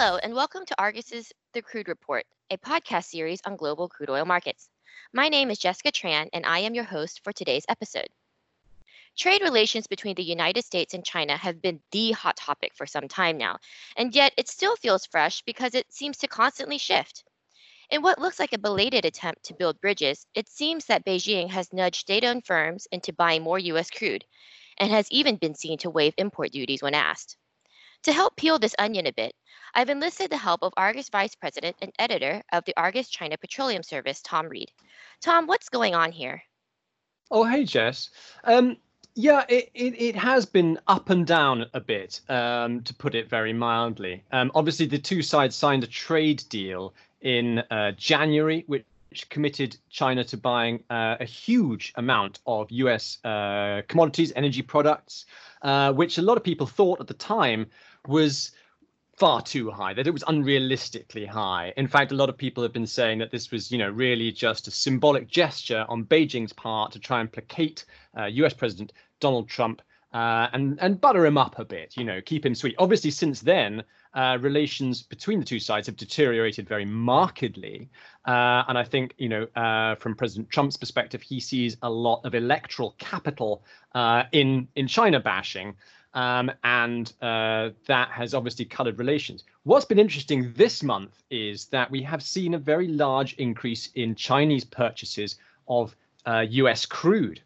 Hello, and welcome to Argus's The Crude Report, a podcast series on global crude oil markets. My name is Jessica Tran, and I am your host for today's episode. Trade relations between the United States and China have been the hot topic for some time now, and yet it still feels fresh because it seems to constantly shift. In what looks like a belated attempt to build bridges, it seems that Beijing has nudged state owned firms into buying more U.S. crude and has even been seen to waive import duties when asked. To help peel this onion a bit, I've enlisted the help of Argus Vice President and Editor of the Argus China Petroleum Service, Tom Reed. Tom, what's going on here? Oh, hey, Jess. Um, yeah, it, it, it, has been up and down a bit, um, to put it very mildly. Um, obviously, the two sides signed a trade deal in uh, January, which committed China to buying uh, a huge amount of US uh, commodities, energy products, uh, which a lot of people thought at the time was far too high, that it was unrealistically high. In fact, a lot of people have been saying that this was, you know, really just a symbolic gesture on Beijing's part to try and placate uh, US President Donald Trump uh, and and butter him up a bit, you know, keep him sweet. Obviously, since then, uh, relations between the two sides have deteriorated very markedly, uh, and I think you know, uh, from President Trump's perspective, he sees a lot of electoral capital uh, in in China bashing. Um, and uh, that has obviously colored relations. What's been interesting this month is that we have seen a very large increase in Chinese purchases of US crude.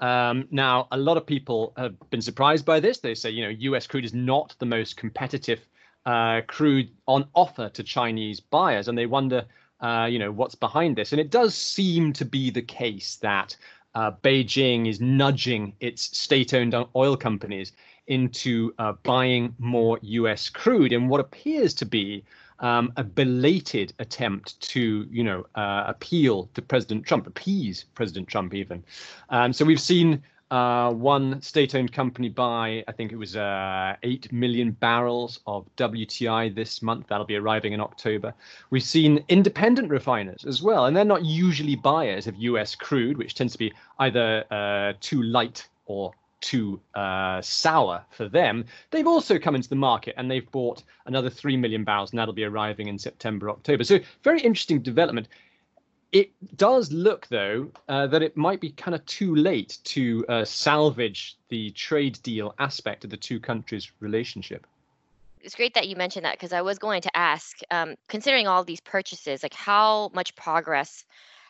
Um, now, a lot of people have been surprised by this. They say, you know, US crude is not the most competitive uh, crude on offer to Chinese buyers, and they wonder, uh, you know, what's behind this. And it does seem to be the case that uh, Beijing is nudging its state-owned oil companies into uh, buying more US crude in what appears to be um, a belated attempt to, you know, uh, appeal to President Trump, appease President Trump even. Um, so we've seen uh, one state-owned company buy, I think it was uh, 8 million barrels of WTI this month. That'll be arriving in October. We've seen independent refiners as well, and they're not usually buyers of US crude, which tends to be either uh, too light or too uh, sour for them, they've also come into the market and they've bought another 3 million barrels, and that'll be arriving in September, October. So, very interesting development. It does look, though, uh, that it might be kind of too late to uh, salvage the trade deal aspect of the two countries' relationship. It's great that you mentioned that because I was going to ask, um, considering all these purchases, like how much progress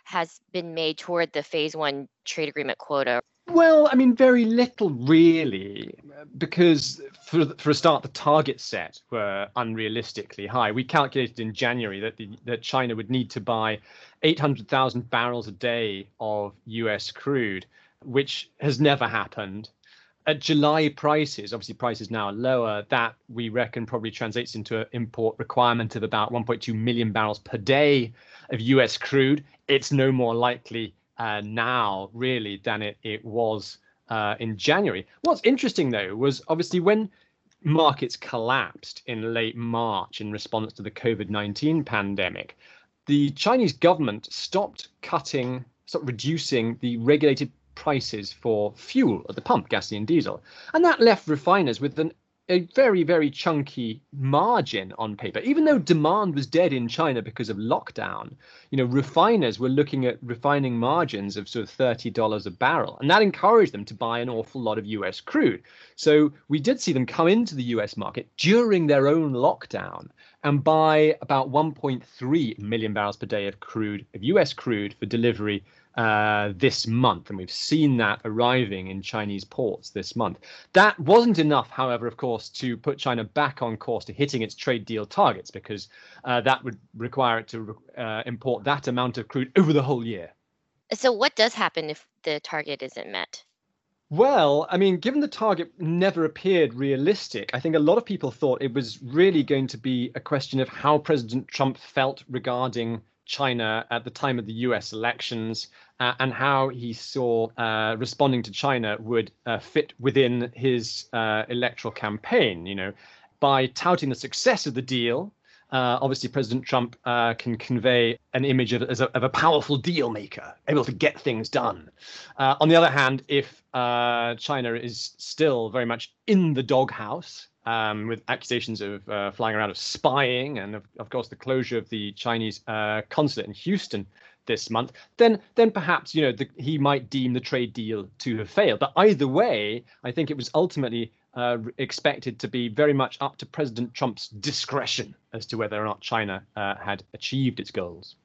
has been made toward the phase one trade agreement quota? Well, I mean, very little really, because for for a start, the target set were unrealistically high. We calculated in January that the, that China would need to buy 800,000 barrels a day of U.S. crude, which has never happened. At July prices, obviously prices now are lower. That we reckon probably translates into an import requirement of about 1.2 million barrels per day of U.S. crude. It's no more likely uh, now really than it, it was uh, in January. What's interesting though was obviously when markets collapsed in late March in response to the COVID 19 pandemic, the Chinese government stopped cutting, stopped reducing the regulated prices for fuel at the pump, gasoline and diesel. And that left refiners with an a very, very chunky margin on paper. Even though demand was dead in China because of lockdown, you know, refiners were looking at refining margins of sort of $30 a barrel. And that encouraged them to buy an awful lot of US crude. So we did see them come into the US market during their own lockdown and buy about 1.3 million barrels per day of crude, of US crude for delivery uh, this month, and we've seen that arriving in Chinese ports this month. That wasn't enough, however, of course, to put China back on course to hitting its trade deal targets, because uh, that would require it to uh, import that amount of crude over the whole year. So, what does happen if the target isn't met? Well, I mean, given the target never appeared realistic, I think a lot of people thought it was really going to be a question of how President Trump felt regarding China at the time of the US elections uh, and how he saw uh, responding to China would uh, fit within his uh, electoral campaign. You know, by touting the success of the deal, uh, obviously President Trump uh, can convey an image of, a, of a powerful deal maker, able to get things done. on the other hand, if China is still very much in the doghouse, um, with accusations of uh, flying around of spying, and of, of, course the closure of the Chinese uh, consulate in Houston this month, then then perhaps you know the, he might deem the trade deal to have failed. But either way, I think it was ultimately uh, expected to be very much up to President Trump's discretion as to whether or not China uh, had achieved its goals.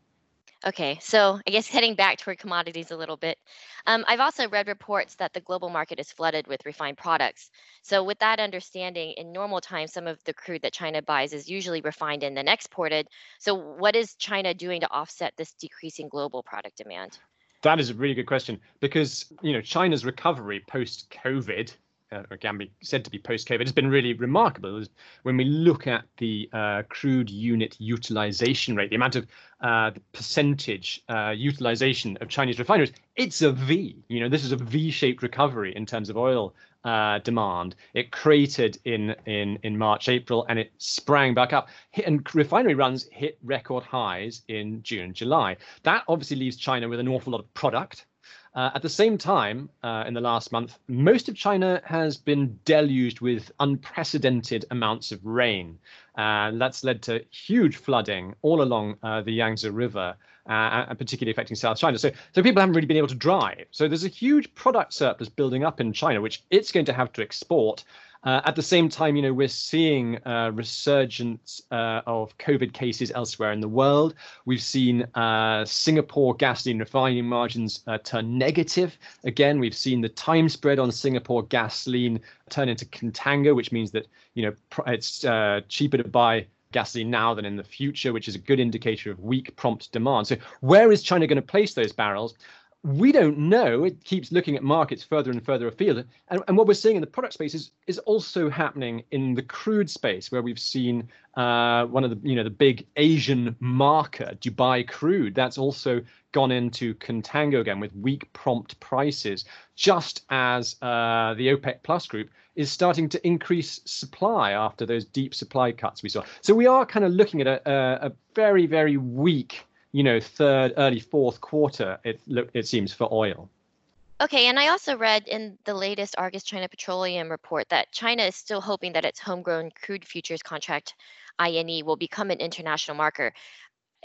Okay, so I guess heading back toward commodities a little bit. Um, I've also read reports that the global market is flooded with refined products. So, with that understanding, in normal times, some of the crude that China buys is usually refined and then exported. So, what is China doing to offset this decreasing global product demand? That is a really good question because you know China's recovery post COVID uh, can be said to be post-COVID has been really remarkable. When we look at the uh, crude unit utilization rate, the amount of uh, the percentage uh, utilization of Chinese refineries, it's a V. You know, this is a V-shaped recovery in terms of oil uh, demand. It cratered in in in March, April, and it sprang back up. And refinery runs hit record highs in June, July. That obviously leaves China with an awful lot of product uh, at the same time, uh, in the last month, most of China has been deluged with unprecedented amounts of rain. And that's led to huge flooding all along uh, the Yangtze River, uh, and particularly affecting South China. So, so people haven't really been able to drive. So there's a huge product surplus building up in China, which it's going to have to export. Uh, at the same time, you know, we're seeing uh, resurgence uh, of COVID cases elsewhere in the world. We've seen uh, Singapore gasoline refining margins uh, turn negative. Again, we've seen the time spread on Singapore gasoline turn into contango, which means that you know it's uh, cheaper to buy gasoline now than in the future, which is a good indicator of weak prompt demand. So, where is China going to place those barrels? We don't know. It keeps looking at markets further and further afield. And, and what we're seeing in the product space is, is also happening in the crude space, where we've seen uh, one of the, you know, the big Asian marker, Dubai crude, that's also gone into contango again with weak prompt prices, just as uh, the OPEC Plus group is starting to increase supply after those deep supply cuts we saw. So we are kind of looking at a, a, a very, very weak you know third, early fourth quarter. It look it seems for oil. Okay, and I also read in the latest Argus China Petroleum report that China is still hoping that its homegrown crude futures contract INE will become an international marker.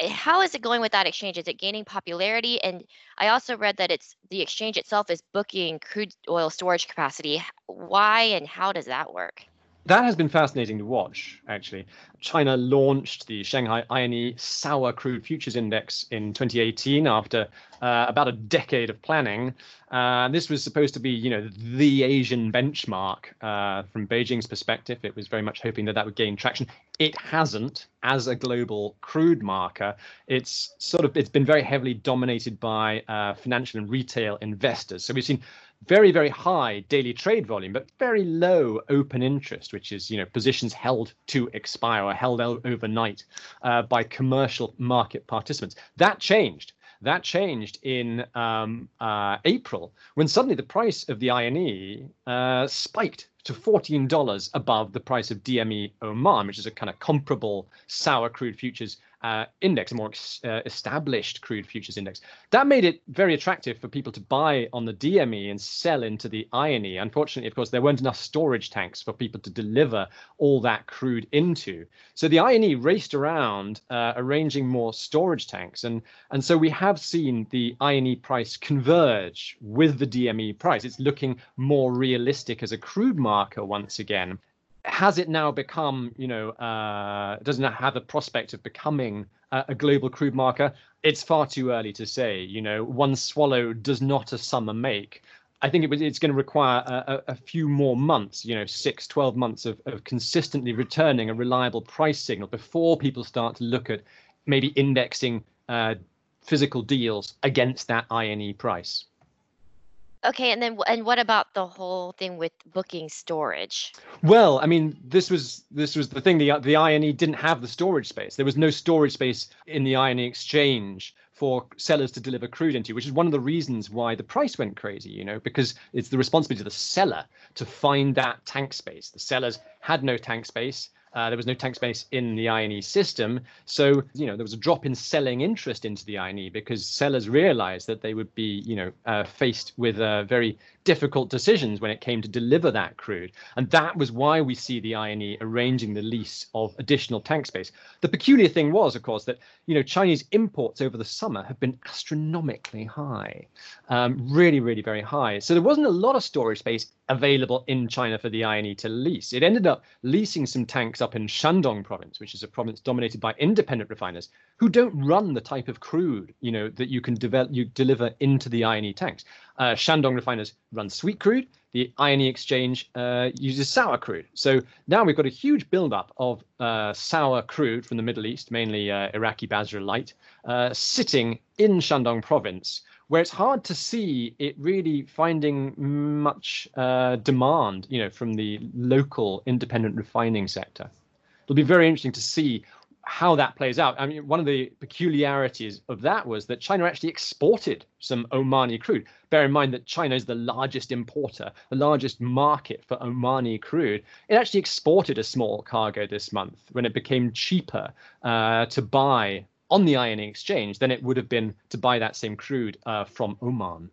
How is it going with that exchange? Is it gaining popularity? And I also read that it's the exchange itself is booking crude oil storage capacity. Why and how does that work? That has been fascinating to watch, actually. China launched the Shanghai INE Sour Crude Futures Index in 2018 after uh, about a decade of planning. Uh, this was supposed to be, you know, the Asian benchmark uh, from Beijing's perspective. It was very much hoping that that would gain traction. It hasn't as a global crude marker. It's sort of it's been very heavily dominated by uh, financial and retail investors. So we've seen very very high daily trade volume but very low open interest which is you know positions held to expire or held overnight uh, by commercial market participants. That changed. That changed in um, uh, April when suddenly the price of the INE uh, spiked to $14 above the price of DME Oman, which is a kind of comparable sour crude futures uh, index, a more uh, established crude futures index. That made it very attractive for people to buy on the DME and sell into the INE. Unfortunately, of course, there weren't enough storage tanks for people to deliver all that crude into. So the INE raced around uh, arranging more storage tanks. And, and so we have seen the INE price converge with the DME price. It's looking more realistic as a crude marker once again has it now become, you know, uh, doesn't have the prospect of becoming a, a, global crude marker? It's far too early to say. You know, one swallow does not a summer make. I think it, it's going to require a, a, few more months, you know, six, 12 months of, of consistently returning a reliable price signal before people start to look at maybe indexing uh, physical deals against that INE price. Okay, and then and what about the whole thing with booking storage? Well, I mean, this was this was the thing. The the INE didn't have the storage space. There was no storage space in the INE exchange for sellers to deliver crude into, which is one of the reasons why the price went crazy. You know, because it's the responsibility of the seller to find that tank space. The sellers had no tank space. Uh, there was no tank space in the INE system. So, you know, there was a drop in selling interest into the INE because sellers realized that they would be, you know, uh, faced with a very difficult decisions when it came to deliver that crude. And that was why we see the INE arranging the lease of additional tank space. The peculiar thing was, of course, that you know Chinese imports over the summer have been astronomically high, um, really, really very high. So there wasn't a lot of storage space available in China for the INE to lease. It ended up leasing some tanks up in Shandong province, which is a province dominated by independent refiners who don't run the type of crude, you know, that you can develop, you deliver into the INE tanks. Uh, Shandong refiners run sweet crude. The INE exchange uh, uses sour crude. So now we've got a huge buildup of uh, sour crude from the Middle East, mainly uh, Iraqi Basra Light, uh, sitting in Shandong province where it's hard to see it really finding much uh, demand, you know, from the local independent refining sector. It'll be very interesting to see how that plays out. I mean, one of the peculiarities of that was that China actually exported some Omani crude. Bear in mind that China is the largest importer, the largest market for Omani crude. It actually exported a small cargo this month when it became cheaper uh, to buy on the INE exchange than it would have been to buy that same crude uh, from Oman.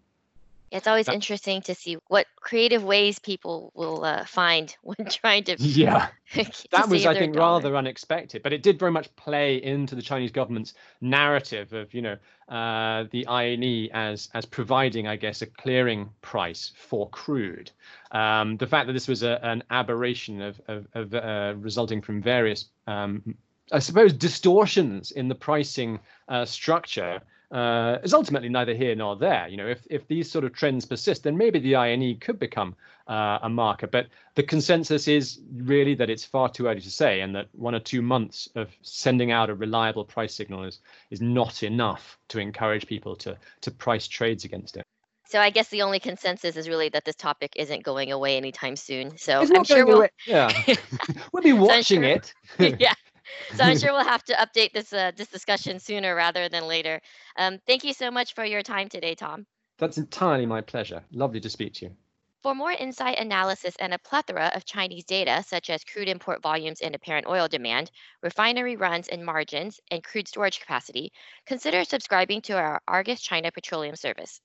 It's always interesting to see what creative ways people will uh, find when trying to. Yeah, to that was, I think, dollar. rather unexpected, but it did very much play into the Chinese government's narrative of, you know, uh, the INE as as providing, I guess, a clearing price for crude. Um, the fact that this was a, an aberration of, of, of uh, resulting from various um, I suppose, distortions in the pricing uh, structure uh, is ultimately neither here nor there. You know, if if these sort of trends persist, then maybe the INE could become uh, a marker. But the consensus is really that it's far too early to say, and that one or two months of sending out a reliable price signal is is not enough to encourage people to to price trades against it. So I guess the only consensus is really that this topic isn't going away anytime soon. So I'm sure we'll away. yeah we'll be watching so it. yeah, so I'm sure we'll have to update this uh, this discussion sooner rather than later. Um, thank you so much for your time today, Tom. That's entirely my pleasure. Lovely to speak to you. For more insight analysis and a plethora of Chinese data, such as crude import volumes and apparent oil demand, refinery runs and margins, and crude storage capacity, consider subscribing to our Argus China Petroleum Service.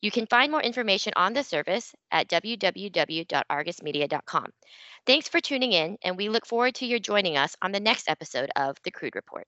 You can find more information on the service at www.argusmedia.com. Thanks for tuning in, and we look forward to your joining us on the next episode of The Crude Report.